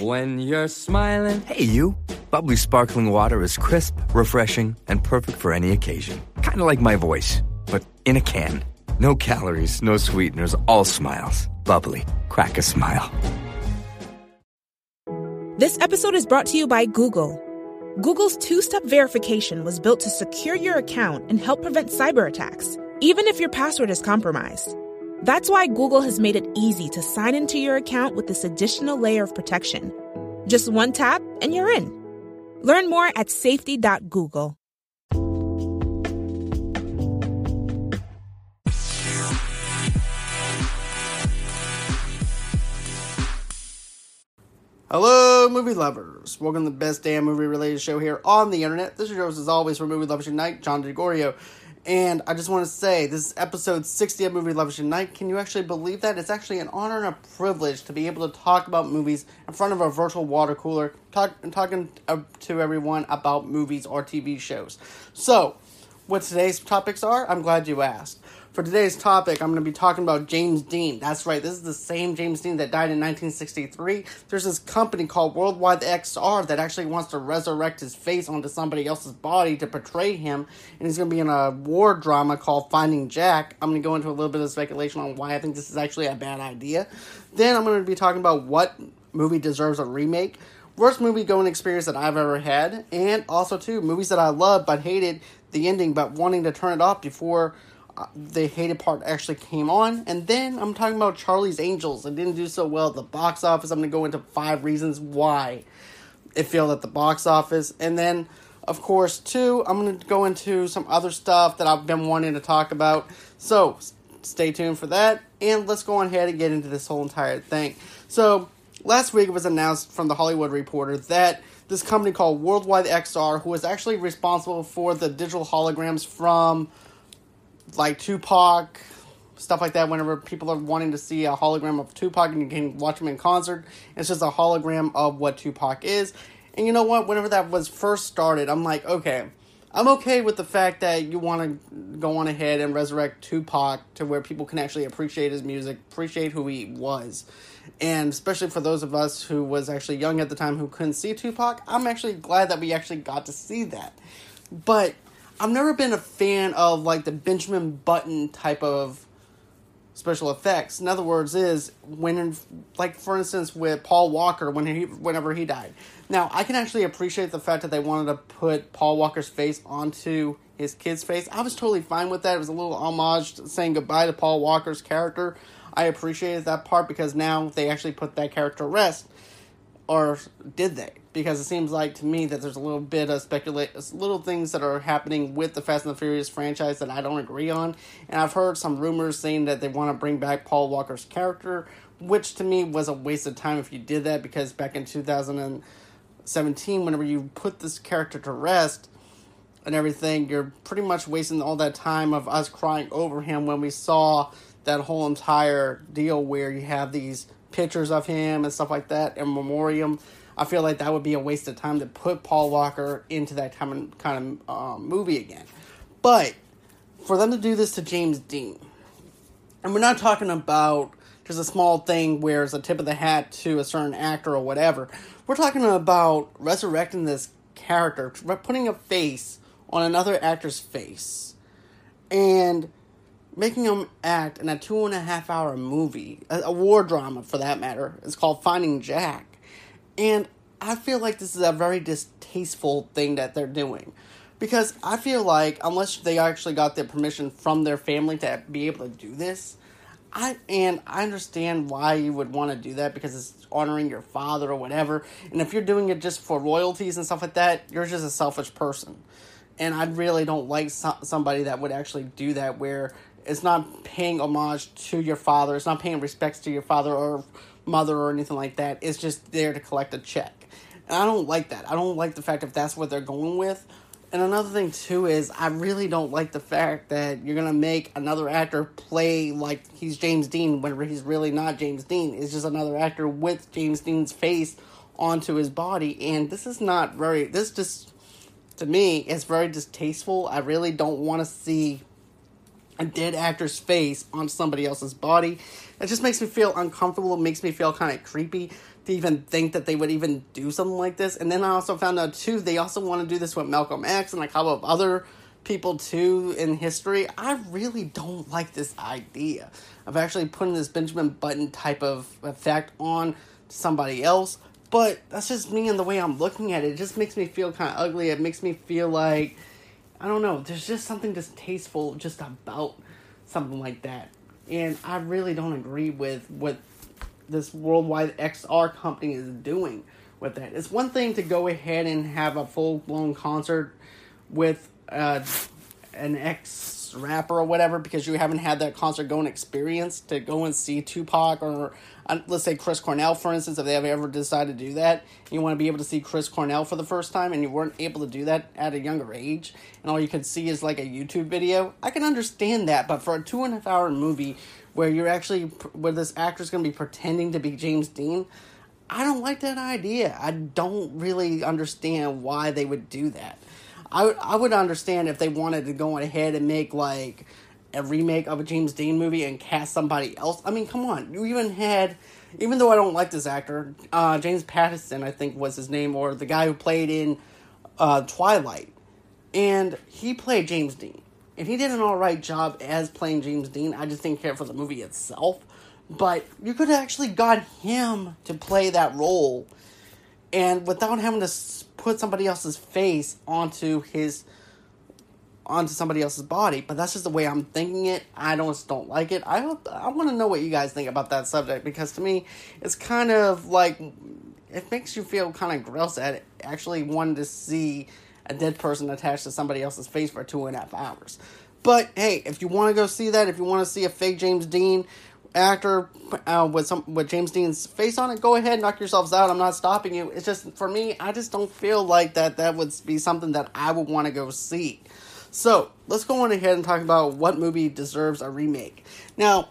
When you're smiling. Hey, you. Bubbly sparkling water is crisp, refreshing, and perfect for any occasion. Kind of like my voice, but in a can. No calories, no sweeteners, all smiles. Bubbly. Crack a smile. This episode is brought to you by Google. Google's two step verification was built to secure your account and help prevent cyber attacks, even if your password is compromised. That's why Google has made it easy to sign into your account with this additional layer of protection. Just one tap and you're in. Learn more at safety.google. Hello, movie lovers. Welcome to the best damn movie related show here on the internet. This is yours as always for Movie Lovers Unite, John DeGorio. And I just want to say, this is episode 60 of Movie Lovers Unite. Can you actually believe that? It's actually an honor and a privilege to be able to talk about movies in front of a virtual water cooler, talk, talking uh, to everyone about movies or TV shows. So, what today's topics are, I'm glad you asked. For today's topic, I'm going to be talking about James Dean. That's right, this is the same James Dean that died in 1963. There's this company called Worldwide XR that actually wants to resurrect his face onto somebody else's body to portray him, and he's going to be in a war drama called Finding Jack. I'm going to go into a little bit of speculation on why I think this is actually a bad idea. Then I'm going to be talking about what movie deserves a remake worst movie going experience that I've ever had, and also too movies that I loved but hated the ending, but wanting to turn it off before Uh, the hated part actually came on. And then I'm talking about Charlie's Angels. It didn't do so well at the box office. I'm going to go into five reasons why it failed at the box office. And then, of course, too, I'm going to go into some other stuff that I've been wanting to talk about. So stay tuned for that. And let's go on ahead and get into this whole entire thing. So last week it was announced from the Hollywood Reporter that this company called Worldwide XR, who was actually responsible for the digital holograms from like Tupac, stuff like that. Whenever people are wanting to see a hologram of Tupac and you can watch him in concert, it's just a hologram of what Tupac is. And you know what? Whenever that was first started, I'm like, okay, I'm okay with the fact that you want to go on ahead and resurrect Tupac to where people can actually appreciate his music, appreciate who he was. And especially for those of us who was actually young at the time who couldn't see Tupac, I'm actually glad that we actually got to see that. But I've never been a fan of like the Benjamin Button type of special effects. In other words, is when like for instance with Paul Walker when he whenever he died. Now I can actually appreciate the fact that they wanted to put Paul Walker's face onto his kid's face. I was totally fine with that. It was a little homage saying goodbye to Paul Walker's character. I appreciated that part because now they actually put that character rest. Or did they? Because it seems like to me that there's a little bit of speculate, little things that are happening with the Fast and the Furious franchise that I don't agree on. And I've heard some rumors saying that they want to bring back Paul Walker's character, which to me was a waste of time if you did that because back in 2017, whenever you put this character to rest and everything, you're pretty much wasting all that time of us crying over him when we saw that whole entire deal where you have these pictures of him and stuff like that in memoriam I feel like that would be a waste of time to put Paul Walker into that kind of, kind of um, movie again. But for them to do this to James Dean, and we're not talking about just a small thing where it's a tip of the hat to a certain actor or whatever. We're talking about resurrecting this character, putting a face on another actor's face, and making him act in a two and a half hour movie, a, a war drama for that matter. It's called Finding Jack and I feel like this is a very distasteful thing that they're doing. Because I feel like unless they actually got their permission from their family to be able to do this, I and I understand why you would want to do that because it's honoring your father or whatever. And if you're doing it just for royalties and stuff like that, you're just a selfish person. And I really don't like so- somebody that would actually do that where it's not paying homage to your father, it's not paying respects to your father or mother or anything like that. It's just there to collect a check. And I don't like that. I don't like the fact if that's what they're going with. And another thing too is I really don't like the fact that you're gonna make another actor play like he's James Dean whenever he's really not James Dean. It's just another actor with James Dean's face onto his body, and this is not very. This just to me is very distasteful. I really don't want to see a dead actor's face on somebody else's body. It just makes me feel uncomfortable. It makes me feel kind of creepy to even think that they would even do something like this. And then I also found out too they also want to do this with Malcolm X and a couple of other people too in history. I really don't like this idea of actually putting this Benjamin Button type of effect on somebody else. But that's just me and the way I'm looking at it. It just makes me feel kind of ugly. It makes me feel like I don't know. There's just something distasteful just about something like that, and I really don't agree with what this worldwide XR company is doing with that. It's one thing to go ahead and have a full blown concert with uh, an ex rapper or whatever because you haven't had that concert going experience to go and see Tupac or let's say Chris Cornell for instance if they have ever decided to do that you want to be able to see Chris Cornell for the first time and you weren't able to do that at a younger age and all you could see is like a YouTube video I can understand that but for a two and a half hour movie where you're actually where this actor's going to be pretending to be James Dean I don't like that idea. I don't really understand why they would do that. I I would understand if they wanted to go ahead and make like a remake of a James Dean movie and cast somebody else. I mean, come on. You even had, even though I don't like this actor, uh, James Patterson, I think was his name, or the guy who played in uh, Twilight, and he played James Dean, and he did an all right job as playing James Dean. I just didn't care for the movie itself, but you could actually got him to play that role, and without having to put somebody else's face onto his onto somebody else's body but that's just the way i'm thinking it i don't don't like it i i want to know what you guys think about that subject because to me it's kind of like it makes you feel kind of gross at actually wanting to see a dead person attached to somebody else's face for two and a half hours but hey if you want to go see that if you want to see a fake james dean actor uh, with some with James Dean's face on it, go ahead, knock yourselves out. I'm not stopping you. It's just for me, I just don't feel like that. That would be something that I would want to go see. So let's go on ahead and talk about what movie deserves a remake. Now,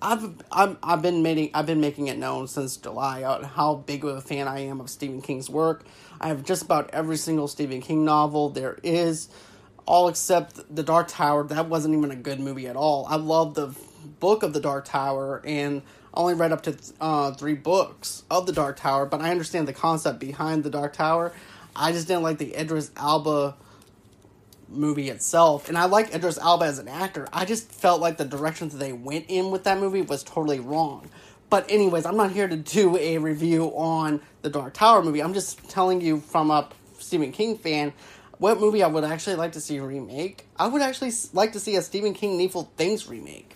I've I've, I've been making I've been making it known since July on how big of a fan I am of Stephen King's work. I have just about every single Stephen King novel there is, all except The Dark Tower. That wasn't even a good movie at all. I love the book of the Dark Tower and only read up to uh, three books of the Dark Tower, but I understand the concept behind the Dark Tower. I just didn't like the Idris Elba movie itself, and I like Idris Elba as an actor. I just felt like the direction that they went in with that movie was totally wrong. But anyways, I'm not here to do a review on the Dark Tower movie. I'm just telling you from a Stephen King fan what movie I would actually like to see remake. I would actually like to see a Stephen King Needful Things remake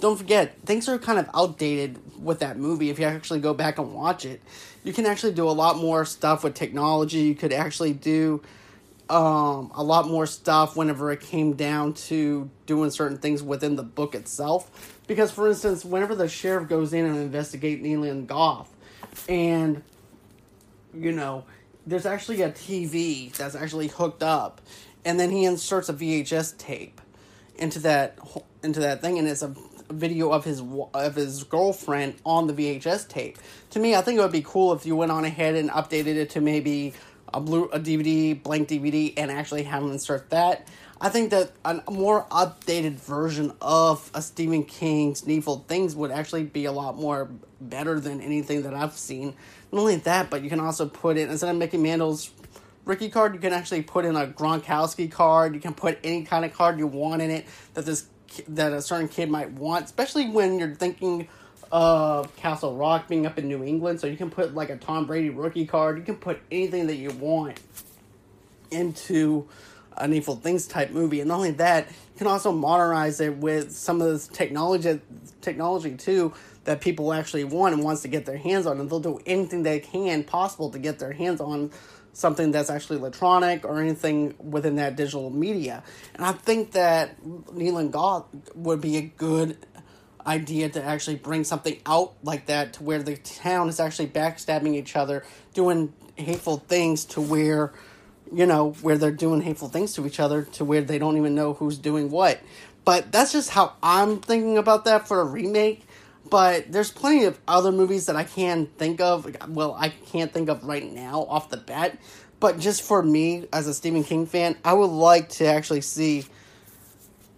don't forget, things are kind of outdated with that movie. If you actually go back and watch it, you can actually do a lot more stuff with technology. You could actually do um, a lot more stuff whenever it came down to doing certain things within the book itself. Because, for instance, whenever the sheriff goes in and investigate Leland Goth, and you know, there's actually a TV that's actually hooked up, and then he inserts a VHS tape into that into that thing, and it's a video of his of his girlfriend on the VHS tape. To me, I think it would be cool if you went on ahead and updated it to maybe a blue a DVD, blank DVD, and actually have them insert that. I think that a more updated version of a Stephen King's Needful Things would actually be a lot more better than anything that I've seen. Not only that, but you can also put in instead of Mickey Mantle's Ricky card, you can actually put in a Gronkowski card. You can put any kind of card you want in it that this that a certain kid might want, especially when you're thinking of Castle Rock being up in New England. So you can put like a Tom Brady rookie card. You can put anything that you want into a Needful Things type movie. And not only that, you can also modernize it with some of this technology technology too that people actually want and wants to get their hands on. And they'll do anything they can possible to get their hands on something that's actually electronic or anything within that digital media. And I think that Leland Goth would be a good idea to actually bring something out like that to where the town is actually backstabbing each other, doing hateful things to where you know, where they're doing hateful things to each other to where they don't even know who's doing what. But that's just how I'm thinking about that for a remake. But there's plenty of other movies that I can think of. Well, I can't think of right now off the bat. But just for me, as a Stephen King fan, I would like to actually see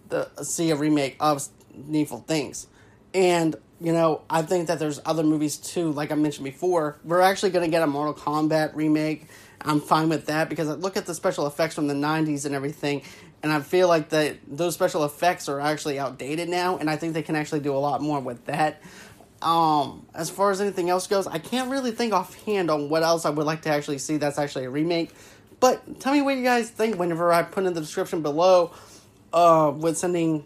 the see a remake of Needful Things. And you know, I think that there's other movies too, like I mentioned before. We're actually going to get a Mortal Kombat remake. I'm fine with that because I look at the special effects from the 90s and everything, and I feel like that those special effects are actually outdated now, and I think they can actually do a lot more with that. Um, as far as anything else goes, I can't really think offhand on what else I would like to actually see that's actually a remake. But tell me what you guys think whenever I put in the description below uh, with sending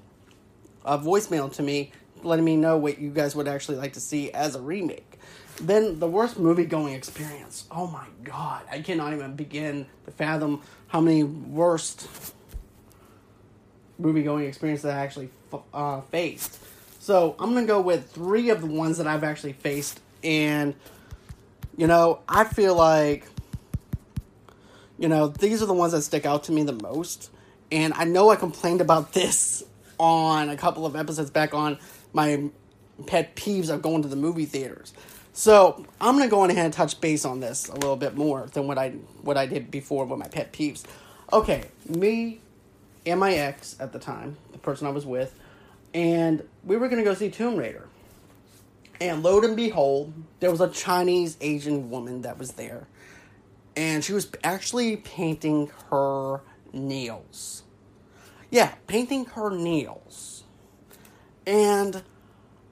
a voicemail to me, letting me know what you guys would actually like to see as a remake. Then the worst movie going experience. Oh my god, I cannot even begin to fathom how many worst movie going experience that I actually uh, faced. So I'm gonna go with three of the ones that I've actually faced, and you know I feel like you know these are the ones that stick out to me the most. And I know I complained about this on a couple of episodes back on my pet peeves of going to the movie theaters. So I'm gonna go on ahead and touch base on this a little bit more than what I what I did before with my pet peeves. Okay, me and my ex at the time, the person I was with, and we were gonna go see Tomb Raider. And lo and behold, there was a Chinese Asian woman that was there, and she was actually painting her nails. Yeah, painting her nails. And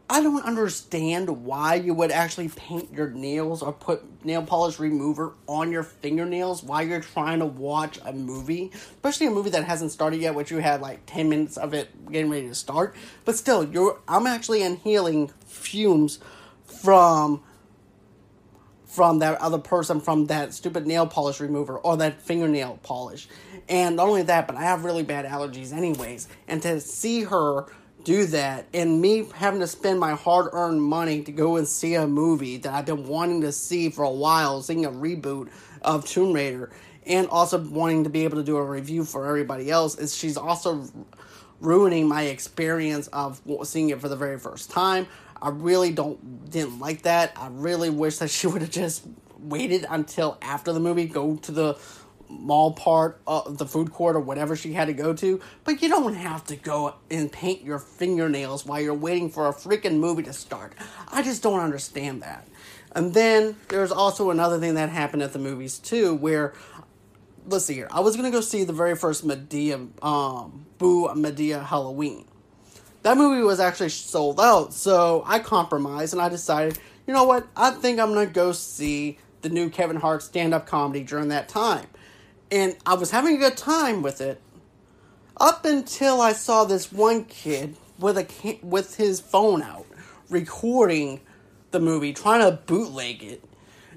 I don't understand why you would actually paint your nails or put nail polish remover on your fingernails while you're trying to watch a movie, especially a movie that hasn't started yet, which you had like 10 minutes of it getting ready to start. But still, you're I'm actually inhaling fumes from from that other person from that stupid nail polish remover or that fingernail polish. And not only that, but I have really bad allergies anyways. And to see her do that and me having to spend my hard earned money to go and see a movie that I've been wanting to see for a while, seeing a reboot of Tomb Raider, and also wanting to be able to do a review for everybody else, is she's also ruining my experience of seeing it for the very first time. I really don't didn't like that. I really wish that she would have just waited until after the movie, go to the mall part of the food court or whatever she had to go to. But you don't have to go and paint your fingernails while you're waiting for a freaking movie to start. I just don't understand that. And then there's also another thing that happened at the movies too, where let's see here. I was gonna go see the very first Madea, um, Boo Madea Halloween that movie was actually sold out. So I compromised and I decided, you know what? I think I'm to go see the new Kevin Hart stand up comedy during that time. And I was having a good time with it up until I saw this one kid with a with his phone out recording the movie trying to bootleg it.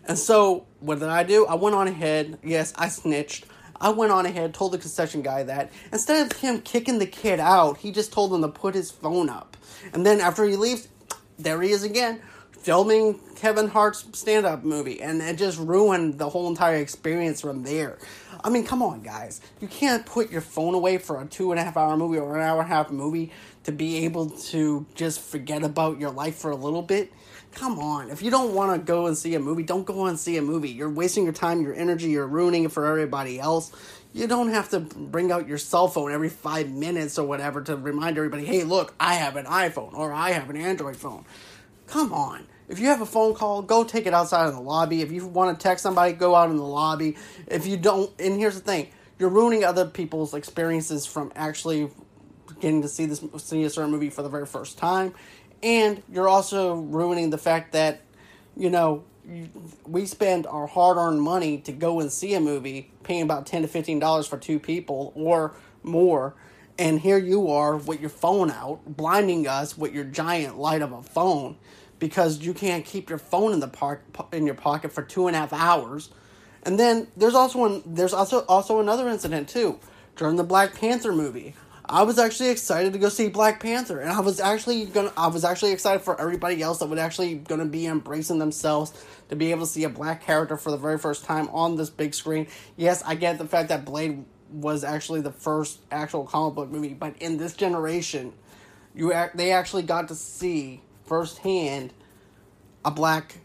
And so what did I do? I went on ahead. Yes, I snitched. I went on ahead, told the concession guy that instead of him kicking the kid out, he just told him to put his phone up. And then after he leaves, there he is again, filming Kevin Hart's stand up movie. And it just ruined the whole entire experience from there. I mean, come on, guys. You can't put your phone away for a two and a half hour movie or an hour and a half movie to be able to just forget about your life for a little bit. Come on. If you don't want to go and see a movie, don't go and see a movie. You're wasting your time, your energy, you're ruining it for everybody else. You don't have to bring out your cell phone every five minutes or whatever to remind everybody, hey, look, I have an iPhone or I have an Android phone. Come on. If you have a phone call, go take it outside of the lobby. If you want to text somebody, go out in the lobby. If you don't, and here's the thing you're ruining other people's experiences from actually getting to see this see a certain movie for the very first time and you're also ruining the fact that you know we spend our hard-earned money to go and see a movie paying about 10 to 15 dollars for two people or more and here you are with your phone out blinding us with your giant light of a phone because you can't keep your phone in the park in your pocket for two and a half hours and then there's also one there's also also another incident too during the black panther movie I was actually excited to go see Black Panther, and I was actually gonna. I was actually excited for everybody else that would actually gonna be embracing themselves to be able to see a black character for the very first time on this big screen. Yes, I get the fact that Blade was actually the first actual comic book movie, but in this generation, you they actually got to see firsthand a black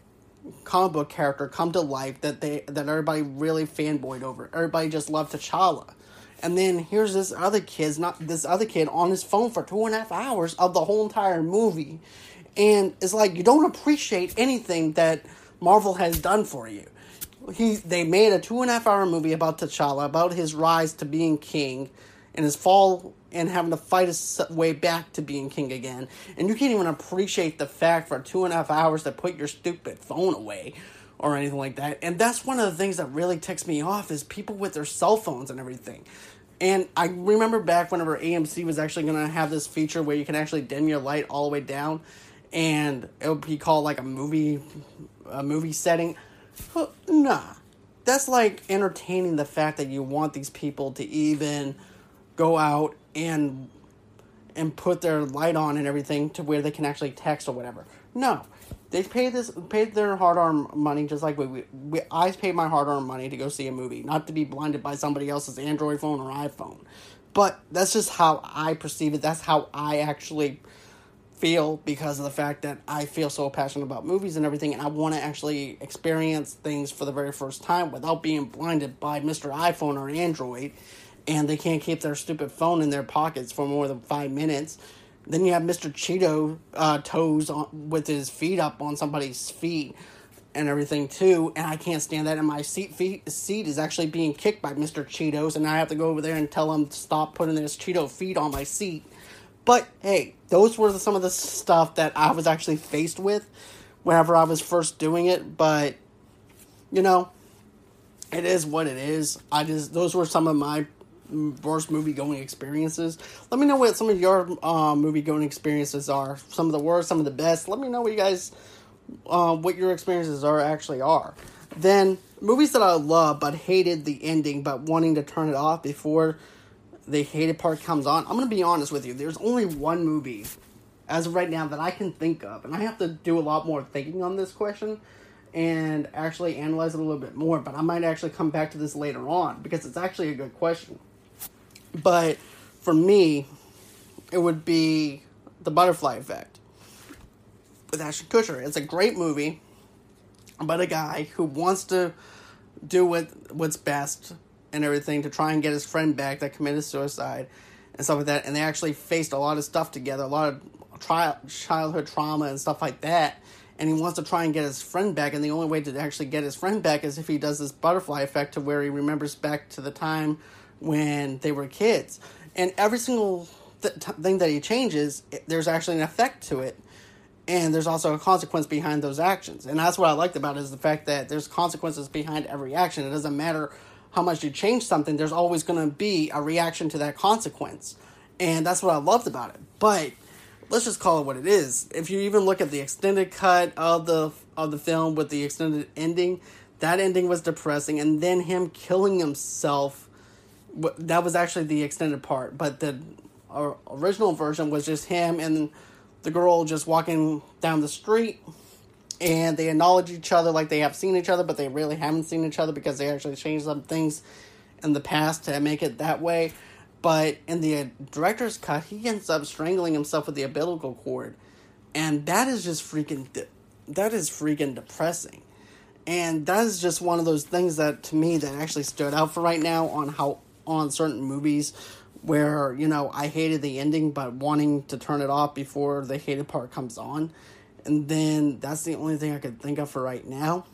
comic book character come to life that they that everybody really fanboyed over. Everybody just loved T'Challa and then here's this other kid's not this other kid on his phone for two and a half hours of the whole entire movie. And it's like you don't appreciate anything that Marvel has done for you. He they made a two and a half hour movie about T'Challa, about his rise to being king, and his fall and having to fight his way back to being king again. And you can't even appreciate the fact for two and a half hours to put your stupid phone away or anything like that. And that's one of the things that really ticks me off is people with their cell phones and everything. And I remember back whenever AMC was actually going to have this feature where you can actually dim your light all the way down and it would be called like a movie a movie setting. Nah. That's like entertaining the fact that you want these people to even go out and and put their light on and everything to where they can actually text or whatever. No, they pay this paid their hard earned money just like we, we, we I paid my hard earned money to go see a movie, not to be blinded by somebody else's Android phone or iPhone. But that's just how I perceive it. That's how I actually feel because of the fact that I feel so passionate about movies and everything, and I want to actually experience things for the very first time without being blinded by Mr. iPhone or Android and they can't keep their stupid phone in their pockets for more than five minutes. Then you have Mr. Cheeto uh, toes on, with his feet up on somebody's feet and everything too, and I can't stand that. And my seat feet, seat is actually being kicked by Mr. Cheetos, and I have to go over there and tell him to stop putting his Cheeto feet on my seat. But hey, those were some of the stuff that I was actually faced with whenever I was first doing it. But you know, it is what it is. I just those were some of my worst movie going experiences. Let me know what some of your uh, movie going experiences are. Some of the worst, some of the best. Let me know what you guys, uh, what your experiences are actually are. Then movies that I love but hated the ending, but wanting to turn it off before the hated part comes on. I'm gonna be honest with you. There's only one movie as of right now that I can think of, and I have to do a lot more thinking on this question and actually analyze it a little bit more. But I might actually come back to this later on because it's actually a good question. But for me, it would be The Butterfly Effect with Ashton Kutcher. It's a great movie about a guy who wants to do what what's best and everything to try and get his friend back that committed suicide and stuff like that. And they actually faced a lot of stuff together, a lot of tri- childhood trauma and stuff like that. And he wants to try and get his friend back, and the only way to actually get his friend back is if he does this butterfly effect to where he remembers back to the time when they were kids. And every single th- thing that he changes, it, there's actually an effect to it. And there's also a consequence behind those actions. And that's what I liked about it is the fact that there's consequences behind every action. It doesn't matter how much you change something, there's always going to be a reaction to that consequence. And that's what I loved about it. But let's just call it what it is. If you even look at the extended cut of the of the film with the extended ending, that ending was depressing and then him killing himself that was actually the extended part, but the original version was just him and the girl just walking down the street and they acknowledge each other like they have seen each other, but they really haven't seen each other because they actually changed some things in the past to make it that way. But in the uh, director's cut, he ends up strangling himself with the umbilical cord, and that is just freaking that is freaking depressing. And that is just one of those things that to me that actually stood out for right now on how on certain movies where you know I hated the ending but wanting to turn it off before the hated part comes on. And then that's the only thing I could think of for right now.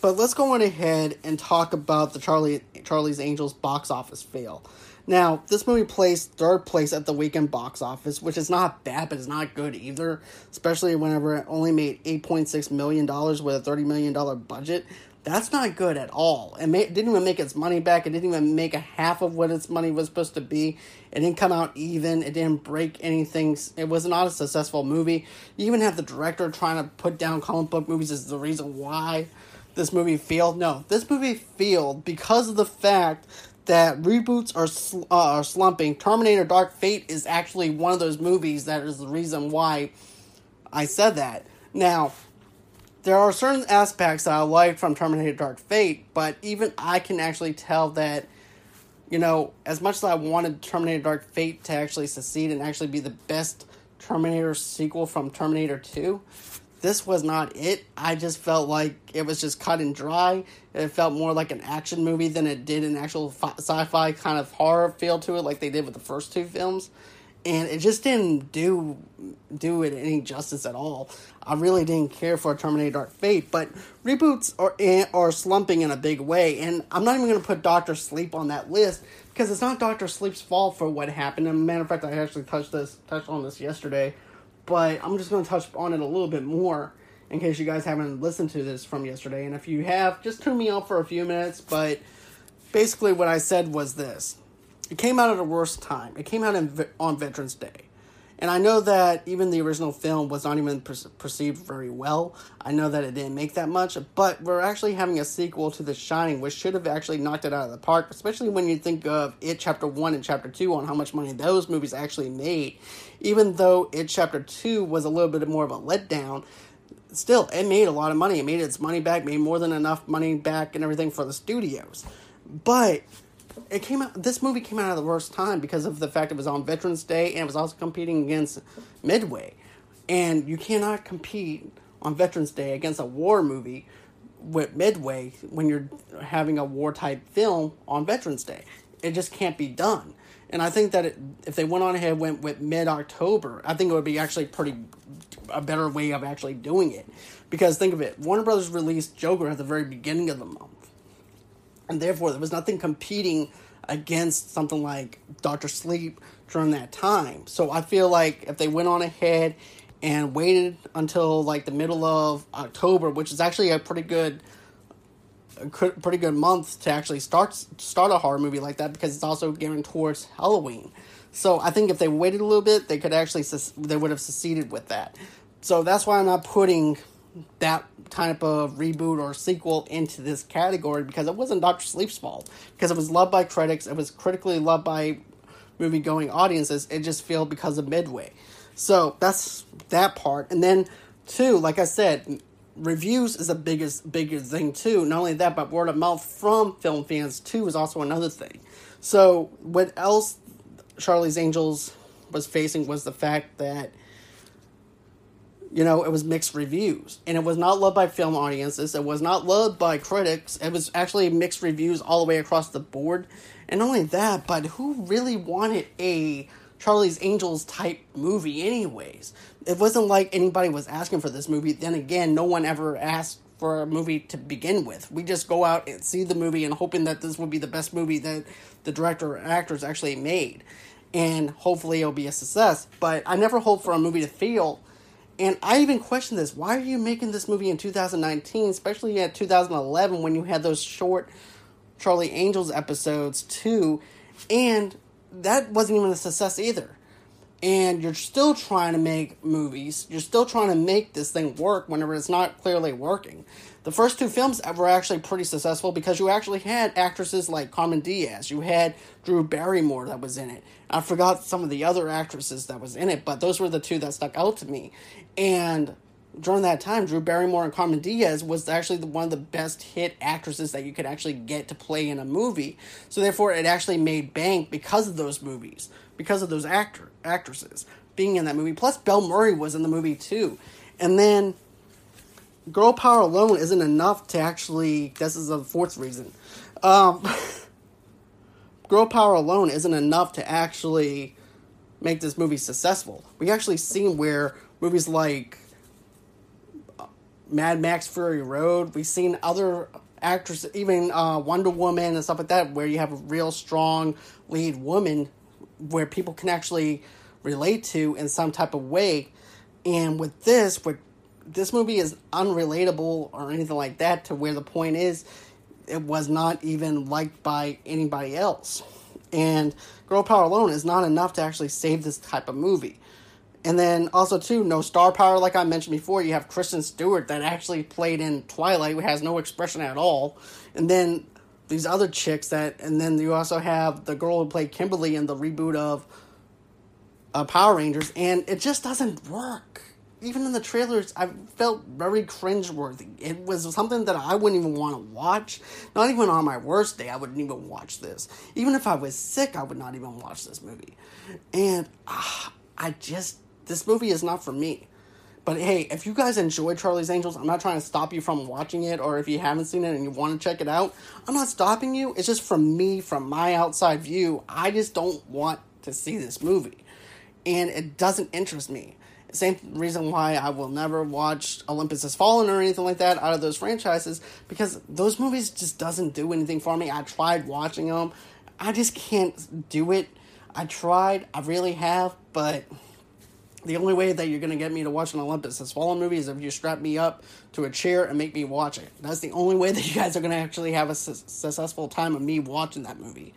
But let's go on ahead and talk about the Charlie Charlie's Angels box office fail. Now, this movie placed third place at the weekend box office, which is not bad, but it's not good either. Especially whenever it only made eight point six million dollars with a thirty million dollar budget. That's not good at all. It, may, didn't even make its money back. It didn't even make a half of what its money was supposed to be. It didn't come out even. It didn't break anything. It was not a successful movie. You even have the director trying to put down comic book movies as the reason why this movie failed. No, this movie failed because of the fact that reboots are sl- uh, are slumping. Terminator: Dark Fate is actually one of those movies that is the reason why I said that. Now, there are certain aspects that I like from Terminator Dark Fate, but even I can actually tell that, you know, as much as I wanted Terminator Dark Fate to actually succeed and actually be the best Terminator sequel from Terminator 2, this was not it. I just felt like it was just cut and dry. It felt more like an action movie than it did an actual sci fi kind of horror feel to it, like they did with the first two films. And it just didn't do do it any justice at all. I really didn't care for Terminator Dark Fate, but reboots are eh, are slumping in a big way, and I'm not even going to put Doctor Sleep on that list because it's not Doctor Sleep's fault for what happened. And matter of fact, I actually touched this touched on this yesterday, but I'm just going to touch on it a little bit more in case you guys haven't listened to this from yesterday. And if you have, just tune me out for a few minutes. But basically, what I said was this: it came out at a worst time. It came out in, on Veterans Day. And I know that even the original film was not even per- perceived very well. I know that it didn't make that much, but we're actually having a sequel to The Shining, which should have actually knocked it out of the park, especially when you think of It Chapter 1 and Chapter 2 on how much money those movies actually made. Even though It Chapter 2 was a little bit more of a letdown, still, it made a lot of money. It made its money back, made more than enough money back and everything for the studios. But it came out this movie came out at the worst time because of the fact it was on Veterans Day and it was also competing against Midway. And you cannot compete on Veterans Day against a war movie with Midway when you're having a war type film on Veterans Day. It just can't be done. And I think that it, if they went on ahead went with mid October, I think it would be actually pretty a better way of actually doing it. Because think of it, Warner Brothers released Joker at the very beginning of the month and therefore there was nothing competing against something like Doctor Sleep during that time. So I feel like if they went on ahead and waited until like the middle of October, which is actually a pretty good a pretty good month to actually start start a horror movie like that because it's also gearing towards Halloween. So I think if they waited a little bit, they could actually they would have succeeded with that. So that's why I'm not putting that type of reboot or sequel into this category because it wasn't Doctor Sleep's fault. Because it was loved by critics, it was critically loved by movie going audiences. It just failed because of Midway. So that's that part. And then two, like I said, reviews is the biggest biggest thing too. Not only that, but word of mouth from film fans too is also another thing. So what else Charlie's Angels was facing was the fact that you know, it was mixed reviews. And it was not loved by film audiences. It was not loved by critics. It was actually mixed reviews all the way across the board. And only that, but who really wanted a Charlie's Angels type movie, anyways? It wasn't like anybody was asking for this movie. Then again, no one ever asked for a movie to begin with. We just go out and see the movie and hoping that this would be the best movie that the director or actors actually made. And hopefully it'll be a success. But I never hope for a movie to fail and I even question this. Why are you making this movie in 2019, especially at 2011 when you had those short Charlie Angels episodes too? And that wasn't even a success either. And you're still trying to make movies. You're still trying to make this thing work whenever it's not clearly working. The first two films were actually pretty successful because you actually had actresses like Carmen Diaz. You had Drew Barrymore that was in it. I forgot some of the other actresses that was in it, but those were the two that stuck out to me. And during that time, Drew Barrymore and Carmen Diaz was actually the, one of the best hit actresses that you could actually get to play in a movie. So therefore, it actually made bank because of those movies, because of those actor actresses being in that movie. Plus, Bill Murray was in the movie too. And then, girl power alone isn't enough to actually. This is the fourth reason. Um, girl power alone isn't enough to actually make this movie successful. We actually seen where movies like uh, Mad Max Fury Road, we've seen other actresses, even uh, Wonder Woman and stuff like that, where you have a real strong lead woman where people can actually relate to in some type of way. And with this, with this movie is unrelatable or anything like that to where the point is it was not even liked by anybody else. And girl power alone is not enough to actually save this type of movie. And then also too, no star power like I mentioned before. You have Kristen Stewart that actually played in Twilight, who has no expression at all. And then these other chicks that, and then you also have the girl who played Kimberly in the reboot of uh, Power Rangers, and it just doesn't work even in the trailers, I felt very cringeworthy. It was something that I wouldn't even want to watch. Not even on my worst day, I wouldn't even watch this. Even if I was sick, I would not even watch this movie. And uh, I just, this movie is not for me. But hey, if you guys enjoy Charlie's Angels, I'm not trying to stop you from watching it, or if you haven't seen it and you want to check it out, I'm not stopping you. It's just from me, from my outside view, I just don't want to see this movie. and it doesn't interest me. Same reason why I will never watch Olympus Has Fallen or anything like that out of those franchises because those movies just doesn't do anything for me. I tried watching them, I just can't do it. I tried, I really have, but the only way that you're going to get me to watch an Olympus Has Fallen movie is if you strap me up to a chair and make me watch it. That's the only way that you guys are going to actually have a su- successful time of me watching that movie.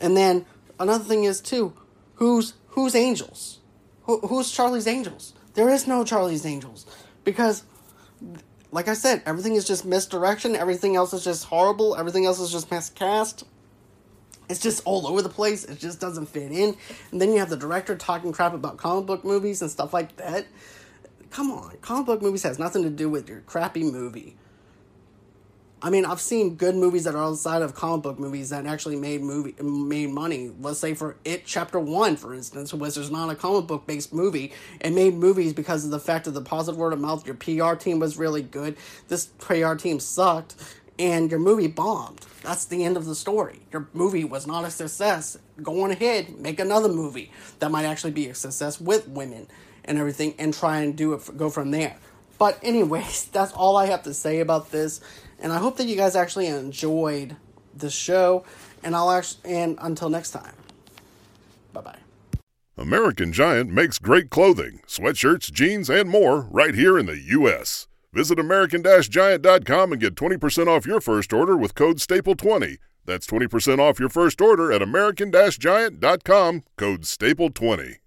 And then another thing is too, who's who's Angels? Who, who's Charlie's Angels? There is no Charlie's Angels because like I said, everything is just misdirection, everything else is just horrible, everything else is just miscast. It's just all over the place. It just doesn't fit in. And then you have the director talking crap about comic book movies and stuff like that. Come on, comic book movies has nothing to do with your crappy movie. I mean, I've seen good movies that are outside of comic book movies that actually made movie made money. Let's say for It Chapter One, for instance, which is not a comic book based movie, it made movies because of the fact of the positive word of mouth. Your PR team was really good. This PR team sucked, and your movie bombed. That's the end of the story. Your movie was not a success. Go on ahead, make another movie that might actually be a success with women and everything, and try and do it. Go from there. But anyways, that's all I have to say about this. And I hope that you guys actually enjoyed the show. And I'll actually, and until next time, bye bye. American Giant makes great clothing, sweatshirts, jeans, and more right here in the U.S. Visit American-Giant.com and get 20% off your first order with code STAPLE20. That's 20% off your first order at American-Giant.com, code STAPLE20.